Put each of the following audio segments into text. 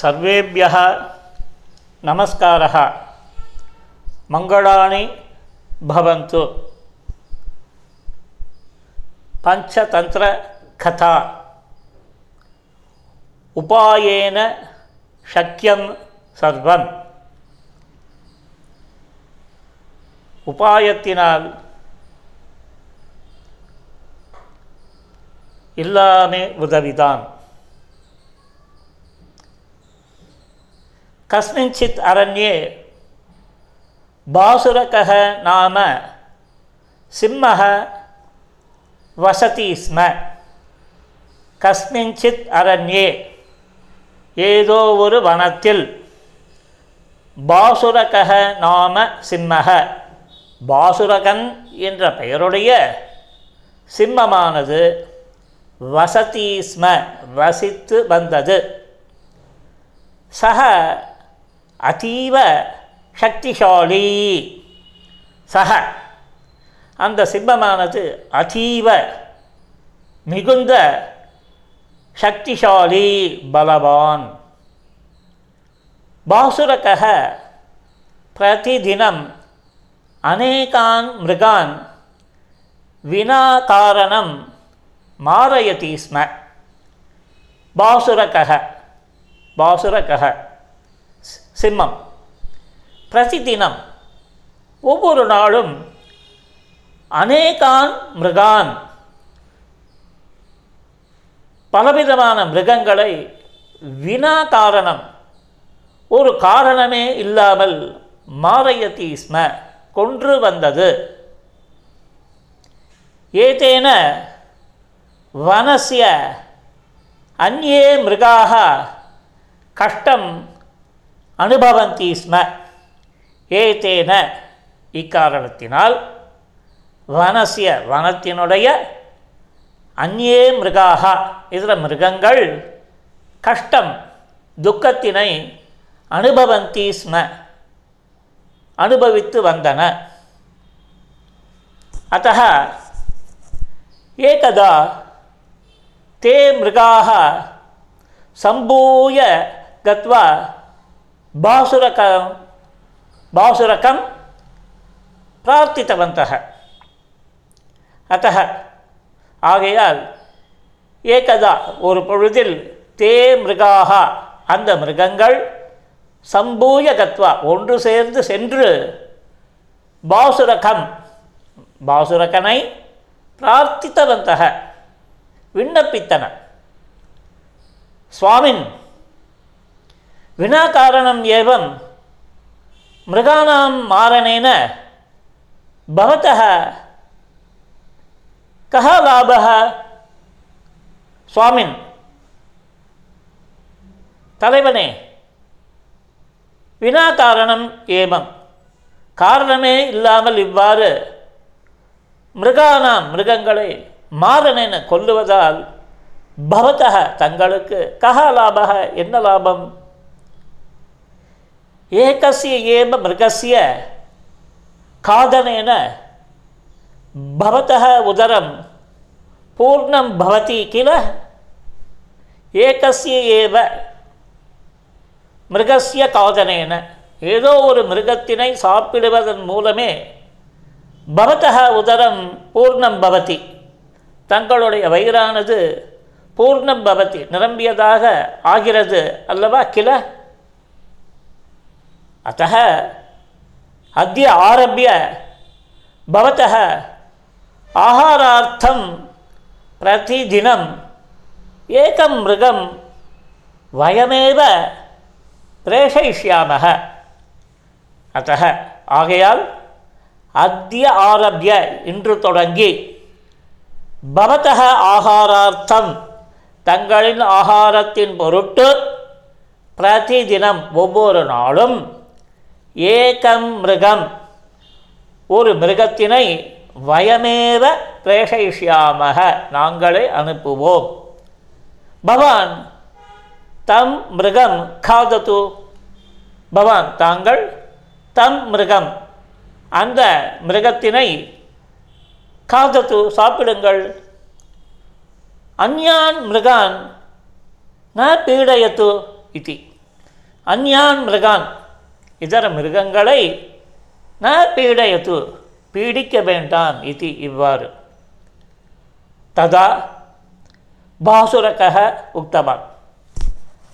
सर्वेभ्यः नमस्कारः मङ्गलानि भवन्तु पञ्चतन्त्रकथा उपायेन शक्यं सर्वम् உபாயத்தினால் எல்லாமே உதவிதான் கஸ்மிஞ்சித் அரண்யே பாசுரக நாம சிம்மக வசதி ஸ்ம. கஸ்மிஞ்சித் அரண்யே ஏதோ ஒரு வனத்தில் பாசுரக நாம சிம்மக பாசுரகன் என்ற பெயருடைய சிம்மமானது வசதீஸ்ம வசித்து வந்தது. சக அதீவ சக்திசாலி. சக அந்த சிம்மமானது அதீவ மிகுந்த சக்திசாலி பலவான். பாசுரக பிரதிதினம் அநேகான் மிருகான் வினா காரணம் மாரயதி ஸ்ம. பாசுரக பாசுரக சிம்மம். பிரசித்தினம். ஒவ்வொரு நாளும் அநேகான் மிருகான். பலவிதமான மிருகங்களை வினா காரணம். ஒரு காரணமே இல்லாமல் மாரயதி ஸ்ம கொன்று வந்தது. ஏதேன வனசிய அந்நே மிருகாக கஷ்டம் அனுபவந்தி ஸ்ம. ஏதேன இக்காரணத்தினால் வனசிய வனத்தினுடைய அந்நே மிருகாக. இதில் மிருகங்கள் கஷ்டம் துக்கத்தினை அனுபவந்தி ஸ்ம. அனுபவித்து வந்தன. அத்த ஏகதா தே மிருகாக சம்பூய கத்வா ಬಾಸುರಕ ಬಾಸುರಕಂ ಪ್ರಾರ್ಥಿತವಂತಹ ಅತಃ ஆகையால் ஏகதா ஒரு பொழுதில் தே மிருகாக அந்த மிருகங்கள் சம்பூய கத்வா ஒன்று சேர்ந்து சென்று பாசுரகம் பாசுரகனை பிரார்த்தித்தவந்தக விண்ணப்பித்தன. சுவாமின் வினாகாரணம் ஏவம் மிருகாணாம் மாரணேன பவத்தः கः லாபः சுவாமின் தலைவனே வினா காரணம் ஏமம் காரணமே இல்லாமல் இவ்வாறு மிருகானாம் மிருகங்களை மாறனென கொல்லுவதால் பவத்தக தங்களுக்கு கஹ லாபக என்ன லாபம்? ஏகசிய ஏம மிருகசிய காதனேன பவத்தக உதரம் பூர்ணம் பவதி கில ஏகசிய ஏவ மிருகசிய காதனேன. ஏதோ ஒரு மிருகத்தினை சாப்பிடுவதன் மூலமே பவத்தக உதரம் பூர்ணம் பவதி. தங்களுடைய வயிறானது பூர்ணம் பவதி. நிரம்பியதாக ஆகிறது அல்லவா கிள? அத்த அத்திய ஆரம்பிய பவத்தः ஆகாரார்த்தம் பிரதிதினம் ஏகம் மிருகம் வயமேவ பிரேஷயிஷ்யாமः அத்தः ஆகையால் அத்திய ஆரம்பிய இன்று தொடங்கி பவத்தக ஆகாரார்த்தம் தங்களின் ஆகாரத்தின் பொருட்டு பிரதிதினம் ஒவ்வொரு நாளும் ஏகம் மிருகம். ஒரு மிருகத்தினை வயமேவ பிரேஷயிஷ்யாமக. நாங்களே அனுப்புவோம். பவான் தம் மிருகம் காதத்து பவான் தாங்கள் தம் மிருகம். அந்த மிருகத்தினை காதத்து சாப்பிடுங்கள். அந்யான் மிருகான் ந பீடயத்து இது. அந்யான் மிருகான் இதர மிருகங்களை ந பீடயத்து பீடிக்க வேண்டாம் இது இவ்வாறு. ததா பாசுரக உக்தவான்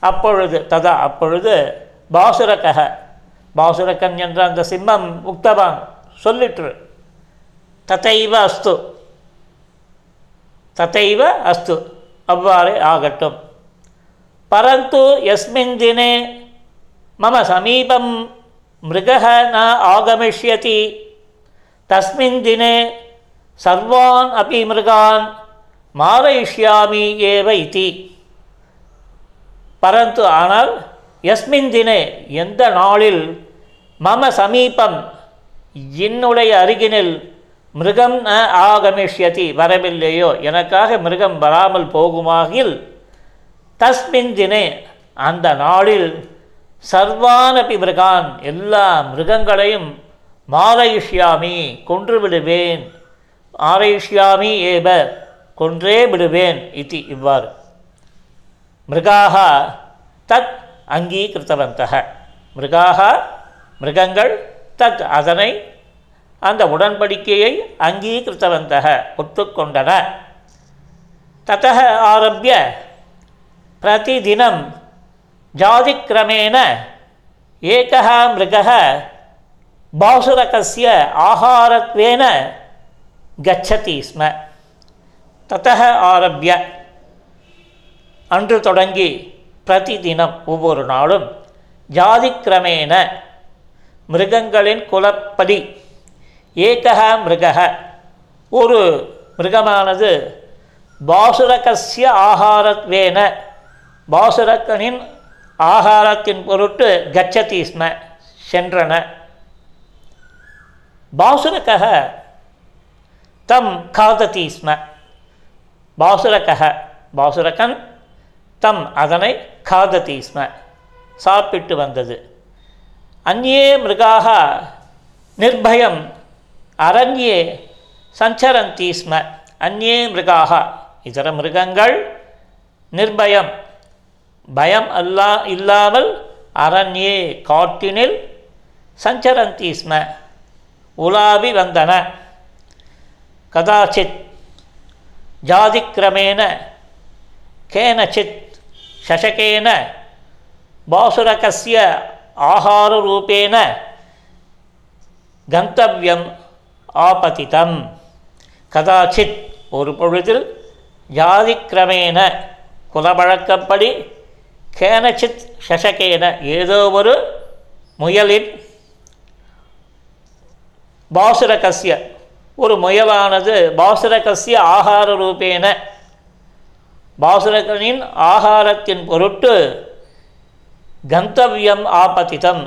அப்பொழுது ததா அப்பொழுது பாசுரக பாசுரக்கன் என்ற அந்த சிம்மம் உக்தவான் சொல்லிற்று. ததைவ அஸ்து. ததைவ அஸ்து. அவ்வாறே ஆகட்டும். பரந்து எஸ்மின் தினே மம சமீபம் மிருகः न आगमिष्यति तस्मिन् दिने सर्वान् अपि मृगान् மாரயிஷ்யாமி ஏவ இதி பரந்து ஆனால் எஸ்மின் தினே எந்த நாளில் மம சமீபம் என்னுடைய அருகினில் மிருகம் ந ஆகமிஷ்யதி வரவில்லையோ எனக்காக மிருகம் வராமல் போகுமாகில் தஸ்மின் தினே அந்த நாளில் சர்வானபி மிருகான் எல்லா மிருகங்களையும் மாலயிஷ்யாமி கொன்று விடுவேன் ஆரயிஷ்யாமி ஏப கொன்றே விடுவேன் இது இவ்வாறு. மிருகாக தத் அங்கீகிருத்தவந்தக. மிருகாக மிருகங்கள் தத் அதனை அந்த உடன்படிக்கையை அங்கீகிருத்தவந்தக ஒத்துக்கொண்டன. தத ஆரம்பிய பிரதிதினம் ஜாதிக்கிரமேண ஏகா மிருக பாசுரகசிய ஆகாரத்வேன கச்சதி ஸ்ம. தத ஆரம்பிய அன்று தொடங்கி பிரதிதினம் ஒவ்வொரு நாளும் ஜாதிக்கிரமேண மிருகங்களின் குலப்படி ஏகா மிருக ஒரு மிருகமானது பாசுரகசிய ஆகாரத்வேன. பாசுரக்கனின் ஆகாரத்தின் பொருட்டு கச்சதி ஸ்ம சென்றன. பாசுரக்கக தம் காததி ஸ்ம பாசுரக்கக பாசுரகன் தம் அதனை காததி ஸ்ம சாப்பிட்டு வந்தது. அந்நே மிருகாக நிர்பயம். அரண்யே சஞ்சரந்தி ஸ்ம அந்நே மிருகாக. இதர மிருகங்கள் நிர்பயம். பயம் அல்லா இல்லாமல் அரண்யே காட்டினில் சஞ்சரந்தி ஸ்ம. உலாவி வந்தன. கதாச்சித் ஜாதிக்கிரமேன. கேனச்சித் சசகேன. பாசுரகஸ்ய ஆகாரரூபேண கந்தவியம் ஆபதிதம். கதாச்சித் ஒரு பொழுதில் ஜாதிக்கிரமேன குலவழக்கப்படி கேனச்சித் சசகேன ஏதோ ஒரு முயலின் பாசுரகசிய ஒரு முயலானது பாசுரகசிய ஆகார ரூபேன. பாசுரகனின் ஆகாரத்தின் பொருட்டு கந்தவியம் ஆபதிதம்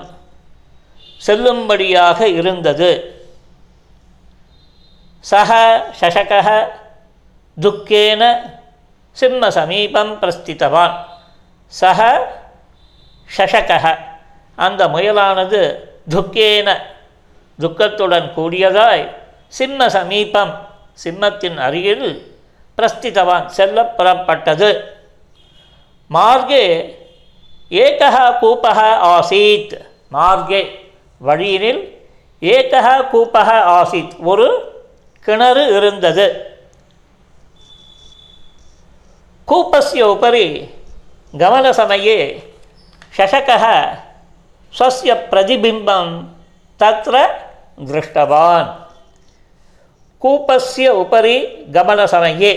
செல்லும்படியாக இருந்தது. சக சசக துக்கேன சிம்ம சமீபம் பிரஸ்தித்தவான். சக ஷஷக அந்த முயலானது துக்கேன துக்கத்துடன் கூடியதாய் சிம்ம சமீபம் சிம்மத்தின் அருகில் பிரஸ்தித்தவான் செல்ல புறப்பட்டது. மார்கே ஏகா கூப்பக ஆசீத். மார்கே வழியினில் ஏகா கூப்பக ஆசித். ஒரு கிணறு இருந்தது. கூப்பஸ்ய உபரி गमनसमये शशकः स्वस्य प्रतिबिम्बं तत्र दृष्टवान् கூப்பஸ்ய உபரி கமன சமயே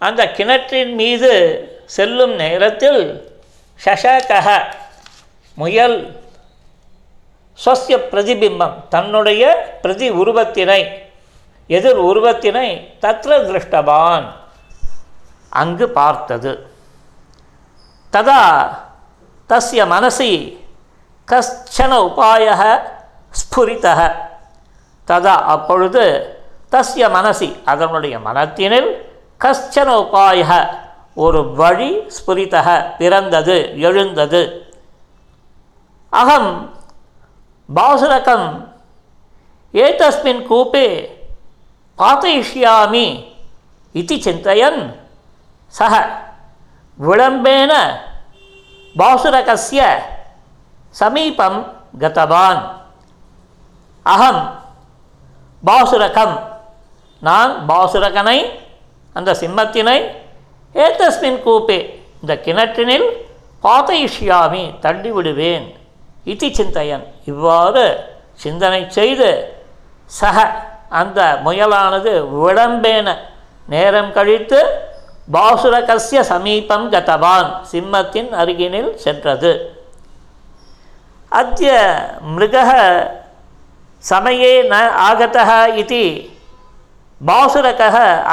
அந்த கிணற்றின் மீது செல்லும் நேரத்தில் ஷஷகக முயல் ஸ்வசிய பிரதிபிம்பம் தன்னுடைய பிரதி உருவத்தினை எதிர் உருவத்தினை தத்ர திருஷ்டவான் அங்கு பார்த்தது ததா தஸ்ய மனசி கஷ்டன உபாய ஸ்புரித்த ததா அப்பொழுது தஸ்ய மனசி அதனுடைய மனத்தினில் கஷ்டன உபாய ஒரு வழி ஸ்புரித்தக பிறந்தது எழுந்தது। அகம் பாசுரகம் ஏதஸ்மின் கூப்பே பாத்தயிஷ்யாமி இது சிந்தையன் சக விளம்பேன பாசுரகசிய சமீபம் கதவான். அகம் பாசுரகம். நான் பாசுரகனை அந்த சிம்மத்தினை ஏத்தஸ்மின் கூப்பே இந்த கிணற்றினில் பாதையிஷ்யாமி தள்ளிவிடுவேன். விடுவேன் இத்தி சிந்தையன். இவ்வாறு சிந்தனை செய்து சக அந்த முயலானது விளம்பேன நேரம் கழித்து பாசுரகசிய சமீபம் கதவான் சிம்மத்தின் அருகினில் சென்றது. அத்திய மிருக சமயே ந ஆகத இது பாசுரக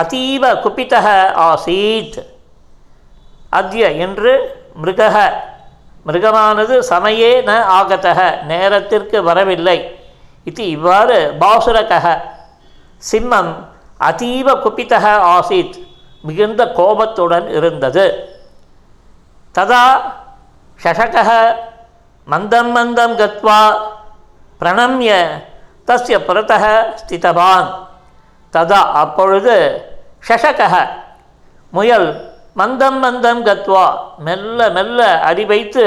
அதீவ குபித ஆசீத். அத்திய என்று மிருக மிருகமானது சமயே ந ஆகத்தக நேரத்திற்கு வரவில்லை. இது இவ்வாறு பாசுரக சிம்மம் அதீவ குபித்தக ஆசீத். மிகுந்த கோபத்துடன் இருந்தது. ததா ஷஷகः மந்தம் மந்தம் கத்வா பிரணம்ய தஸ்ய புறத்தः ஸ்திதவான். ததா அப்பொழுது ஷஷகः முயல் மந்தம் மந்தம் கத்வா மெல்ல மெல்ல அடிவைத்து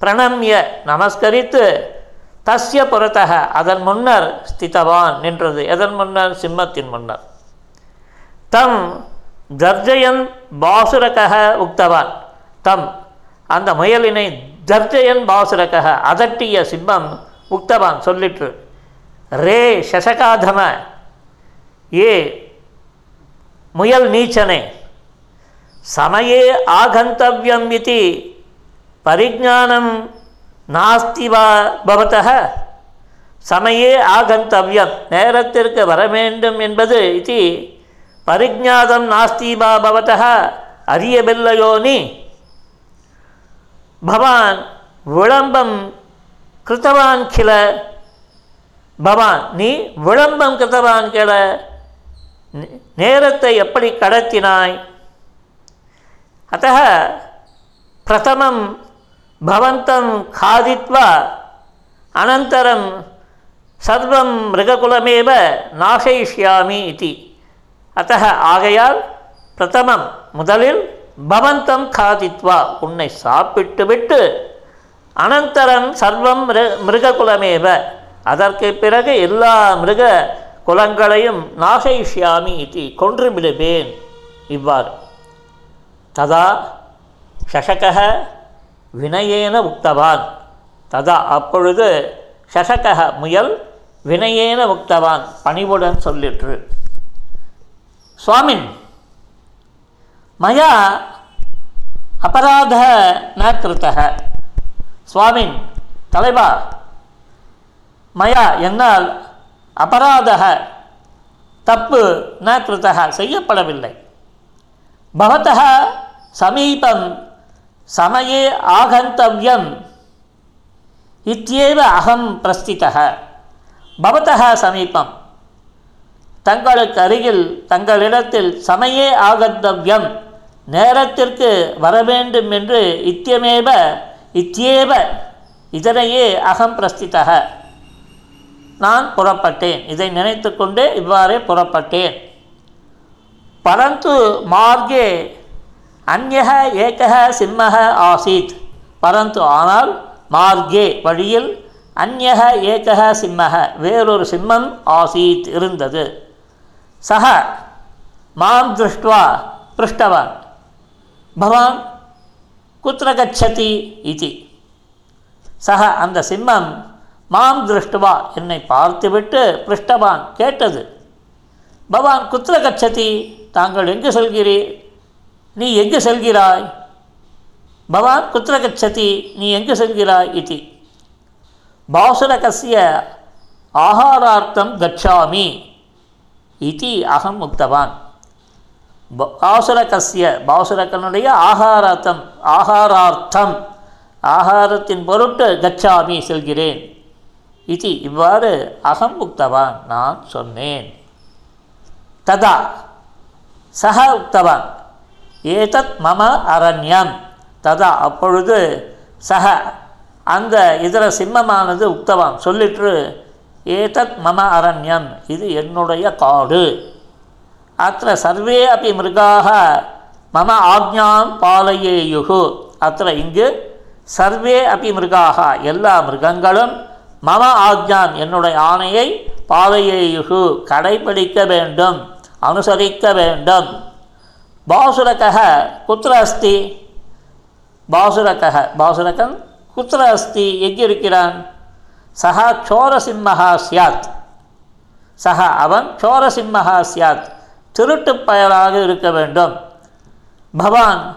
பிரணம்ய நமஸ்கரித்து தஸ்ய புறத்தக அதன் முன்னர் ஸ்திதவான் நின்றது. எதன் முன்னர்? சிம்மத்தின் முன்னர். தம் தர்ஜயன் பாசுரகः உக்தவான். தம். அந்த முயலினை தர்ஜயன் பாசுரகः அதட்டிய சிம்மம் உக்தவான் சொல்லிற்று. ரே சசகாதம. ஏ முயல் நீச்சனே. சமயே ஆகந்தவியம் இது பரிஜானம் நாஸ்தி வா பவத்த சமயே ஆகந்தவியம் நேரத்திற்கு வர வேண்டும் என்பது இது பரிஜாதம் நாஸ்தீபா பவத்தக அரியபெல்லயோனி. பவான் விளம்பம் கிருத்தவான் கிள பவான் நீ விளம்பம் கிருத்தவான் கிள நேரத்தை எப்படி கடத்தினாய்? அத்த பிரதமம் பவந்தம் காதித்வா அனந்தரம் சர்வம் மிருககுலமேவ நாசயிஷ்யாமி இது. அத்த ஆகையால் பிரதமம் முதலில் பவந்தம் காதித்வா உன்னை சாப்பிட்டு விட்டு அனந்தரம் சர்வம் மிருக குலமேவ அதற்கு பிறகு எல்லா மிருக குலங்களையும் நாசயிஷ்யாமி இது கொன்று விடுவேன். இவ்வாறு. ததா சசக வினயேன உக்தவான். ததா அப்பொழுது சசக முயல் வினயேன உக்தவான் பணிவுடன் சொல்லிற்று. சுவாமின் மயா அபராதः ந கிருத்தः சுவாமின் தலைவா மயா என்னால் அபராதः தப்பு ந கிருத்தः செய்யப்படவில்லை भवतः समीपं समये आगन्तव्यम् इत्येव अहं प्रस्थितः भवतः சமீபம் தங்களுக்கு அருகில் தங்களிடத்தில் சமயே ஆகந்தவ்யம். நேரத்திற்கு வர வேண்டும் என்று இத்தியமேவ இத்தியேவ இதனையே அகம் பிரஸ்தித்தக நான் புறப்பட்டேன். இதை நினைத்து கொண்டு இவ்வாறே புறப்பட்டேன். பரந்து மார்கே அந்யக ஏகக சிம்மக ஆசீத். பரந்து ஆனால் மார்கே வழியில் அந்யக ஏகக சிம்மக. வேறொரு சிம்மம் ஆசீத் இருந்தது. சக மாம் திருஷ்டுவா பிருஷ்டவான் பவான் குத்திர கச்சதி இதி சக அந்த சிம்மம் மாம் திருஷ்டுவா என்னை பார்த்துவிட்டு பிருஷ்டவான் கேட்டது பவான் குத்திர கச்சதி தாங்கள் எங்கு செல்கிறீர்? நீ எங்கு செல்கிறாய்? பவான் குத்திர கச்சதி நீ எங்கு செல்கிறாய்? இது பாசுரகசிய ஆகாரார்த்தம் கச்சாமி। இது அகம் உக்தவான் பாசுரகசிய பாசுரகனுடைய ஆகாரார்த்தம் ஆகாரார்த்தம் ஆகாரத்தின் பொருட்டு கச்சாமி செல்கிறேன். இது இவ்வாறு அகம் உக்தவான் நான் சொன்னேன். ததா சக உக்தவான் ஏதத் மம அரண்யம். ததா அப்பொழுது சக அந்த இதர சிம்மமானது உக்தவான் சொல்லிற்று ஏதத் மம அரண்யம். இது என்னுடைய காடு. அத்த சர்வே அப்படி மிருகாக மம ஆக்ஞாம் பாலையேயுகு. அத்த இங்கு சர்வே அப்படி மிருகாக எல்லா மிருகங்களும் மம ஆக்ஞாம் என்னுடைய ஆணையை பாலையேயுகு கடைபிடிக்க வேண்டும் அனுசரிக்க வேண்டும். பாசுரகः குத்திர அஸ்தி. பாசுரகः பாசுரகன் குத்திர அஸ்தி எங்கிருக்கிறான்? சஹா சோரசிம்மஹா சியாத். சஹா அவன் சோரசிம்மஹா சியாத். திருட்டு பயலாக இருக்க வேண்டும். பவான்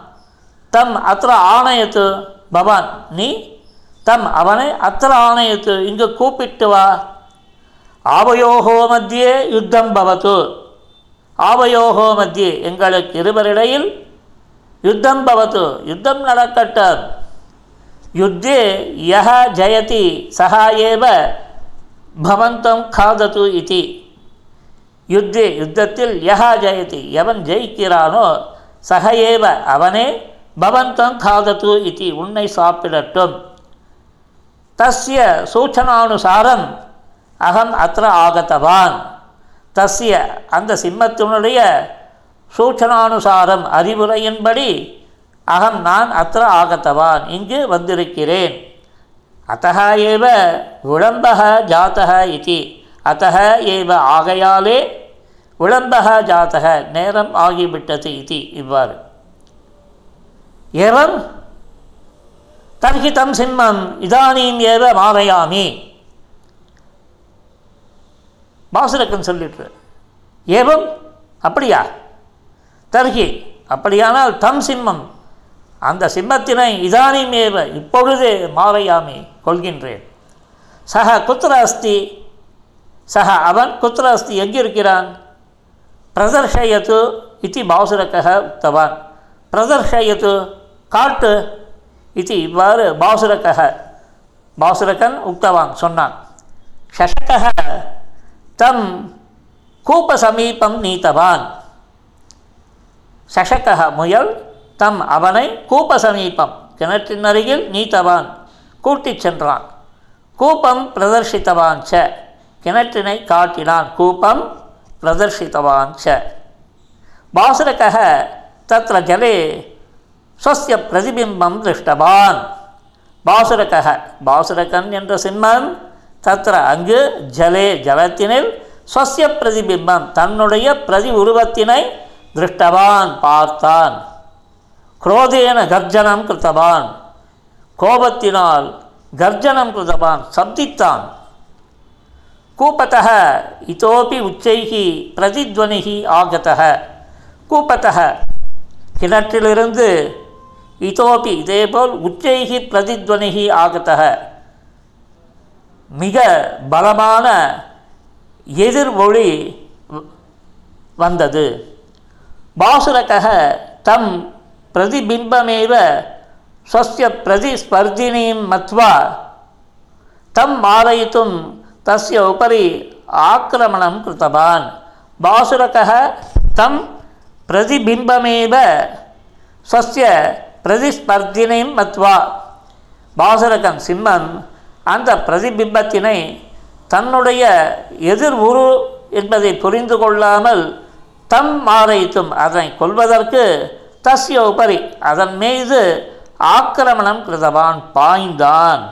தம் அத்திர ஆணையத்து பவான் நீ தம் அவனை அத்திர ஆணையத்து இங்கு கூப்பிட்டு வா. ஆவயோகோ மத்தியே யுத்தம் பவத்து. ஆவயோகோ மத்தியே எங்களுக்கு இருவரிடையில் யுத்தம் பவத்து. யுத்தம் நடக்கட்டும். யுத்தே யஹ ஜயதி சஹா ஏவ பவந்தம் காதது இதி யுத்தே யுத்தத்தில் யஹா ஜெயதி எவன் ஜெயிக்கிறானோ சக ஏவ அவனே பவந்தம் காதது இதி உன்னை சாப்பிடட்டும் தஸ்ய சூச்சனானுசாரம் அகம் அത്ര ஆகத்தவான் தஸ்ய அந்த சிம்மத்தினுடைய சூச்சனானுசாரம் அறிவுரையின்படி அகம் நான் அத்த ஆகத்தவான் இங்கு வந்திருக்கிறேன். அத்தः ஏவ விளம்பக ஜாத்தக இதி. அத்தः ஏவ ஆகையாலே விளம்பக ஜாத்தக நேரம் ஆகிவிட்டது இது இவ்வாறு. எவம் தர்ஹி தம் சிம்மம் இதானீம் ஏவ மாறையாமி. பாசுரக்கன் சொல்லிட்டு ஏவம் அப்படியா? தர்கி அப்படியானால் தம் சிம்மம் அந்த சிம்மத்தினை இதானீம் ஏவ இப்பொழுதே மாலையாமி கொள்கின்றேன். சக குத்திர அஸ்தி சக அவன் குத்திர அஸ்தி எங்கிருக்கிறான்? பிரதர்ஷயத்து இது பாசுரக்கக உத்தவான். பிரதர்ஷயத்து காட்டு இது இவ்வாறு பாசுரக்கக பாசுரக்கன் உக்தவான் சொன்னான். ஷஷகः தம் கூப்ப சமீபம் நீத்தவான். சஷகः முயல் தம் அவனை கூப்பசமீபம் கிணற்றின் அருகில் நீத்தவான். கூட்டிச் சென்றான். கூப்பம் பிரதர்ஷித்தவான் ச. கிணற்றினை காட்டினான். கூப்பம் பிரதர்ஷித்தவான் ச. பாசுரகः தத்ர ஜலே ஸ்வஸ்ய பிரதிபிம்பம் திருஷ்டவான். பாசுரகः பாசுரகன் என்ற சிம்மன் தத்ர அங்கு ஜலே ஜலத்தினில் ஸ்வஸ்ய பிரதிபிம்பம் தன்னுடைய பிரதி உருவத்தினை திருஷ்டவான் பார்த்தான். குரோதேன கர்ஜனம் கிருத்தவான் கோபத்தினால் கர்ஜனம் கிருத்தவான் சப்தித்தான் கூப்பத்தः இதோபி உச்சைகி பிரதித்வனிகி ஆகத்தः கூப்பத்தः கிணற்றிலிருந்து இதோபி இதேபோல் உச்சைகி பிரதித்வனிகி ஆகத்தக மிக பலமான எதிர்மொழி வந்தது பாசுரக தம் பிரதிபிம்பமேவ ஸ்வஸ்ய பிரதிஸ்பர்தினீம் மத்வா. தம் மாரயித்தும் தஸ்ய உபரி ஆக்கிரமணம் கிருத்தவான். பாசுரகः தம் பிரதிபிம்பமேவ ஸ்வஸ்ய பிரதிஸ்பர்தினையும் மத்வா. பாசுரகன் சிம்மன் அந்த பிரதிபிம்பத்தினை தன்னுடைய எதிர் உரு என்பதை புரிந்து கொள்ளாமல் தம் மாரைத்தும் அதனை கொல்வதற்கு தஸ்ய உபரி. அதன் மீது ஆக்கிரமணம் கிருதவான் பாய்ந்தான்.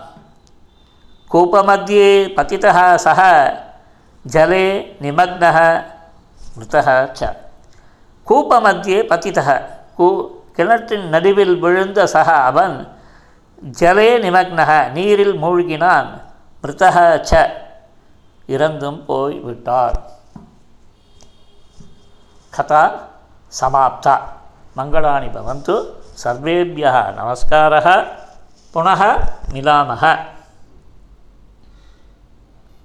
கூப்பமத்தியே பதித்த சக ஜலே நிமக்ன மிருதக ச. கூப்பமத்தியே பதித்த கூ கிணற்றின் நடுவில் விழுந்த சக அவன் ஜலே நிமக்னக நீரில் மூழ்கினான் மிருதக ச. இறந்தும் போய்விட்டார் கதா சமாப்தா. மங்களானி பவந்து சர்வேபியா நமஸ்காரः புனः மிலாமः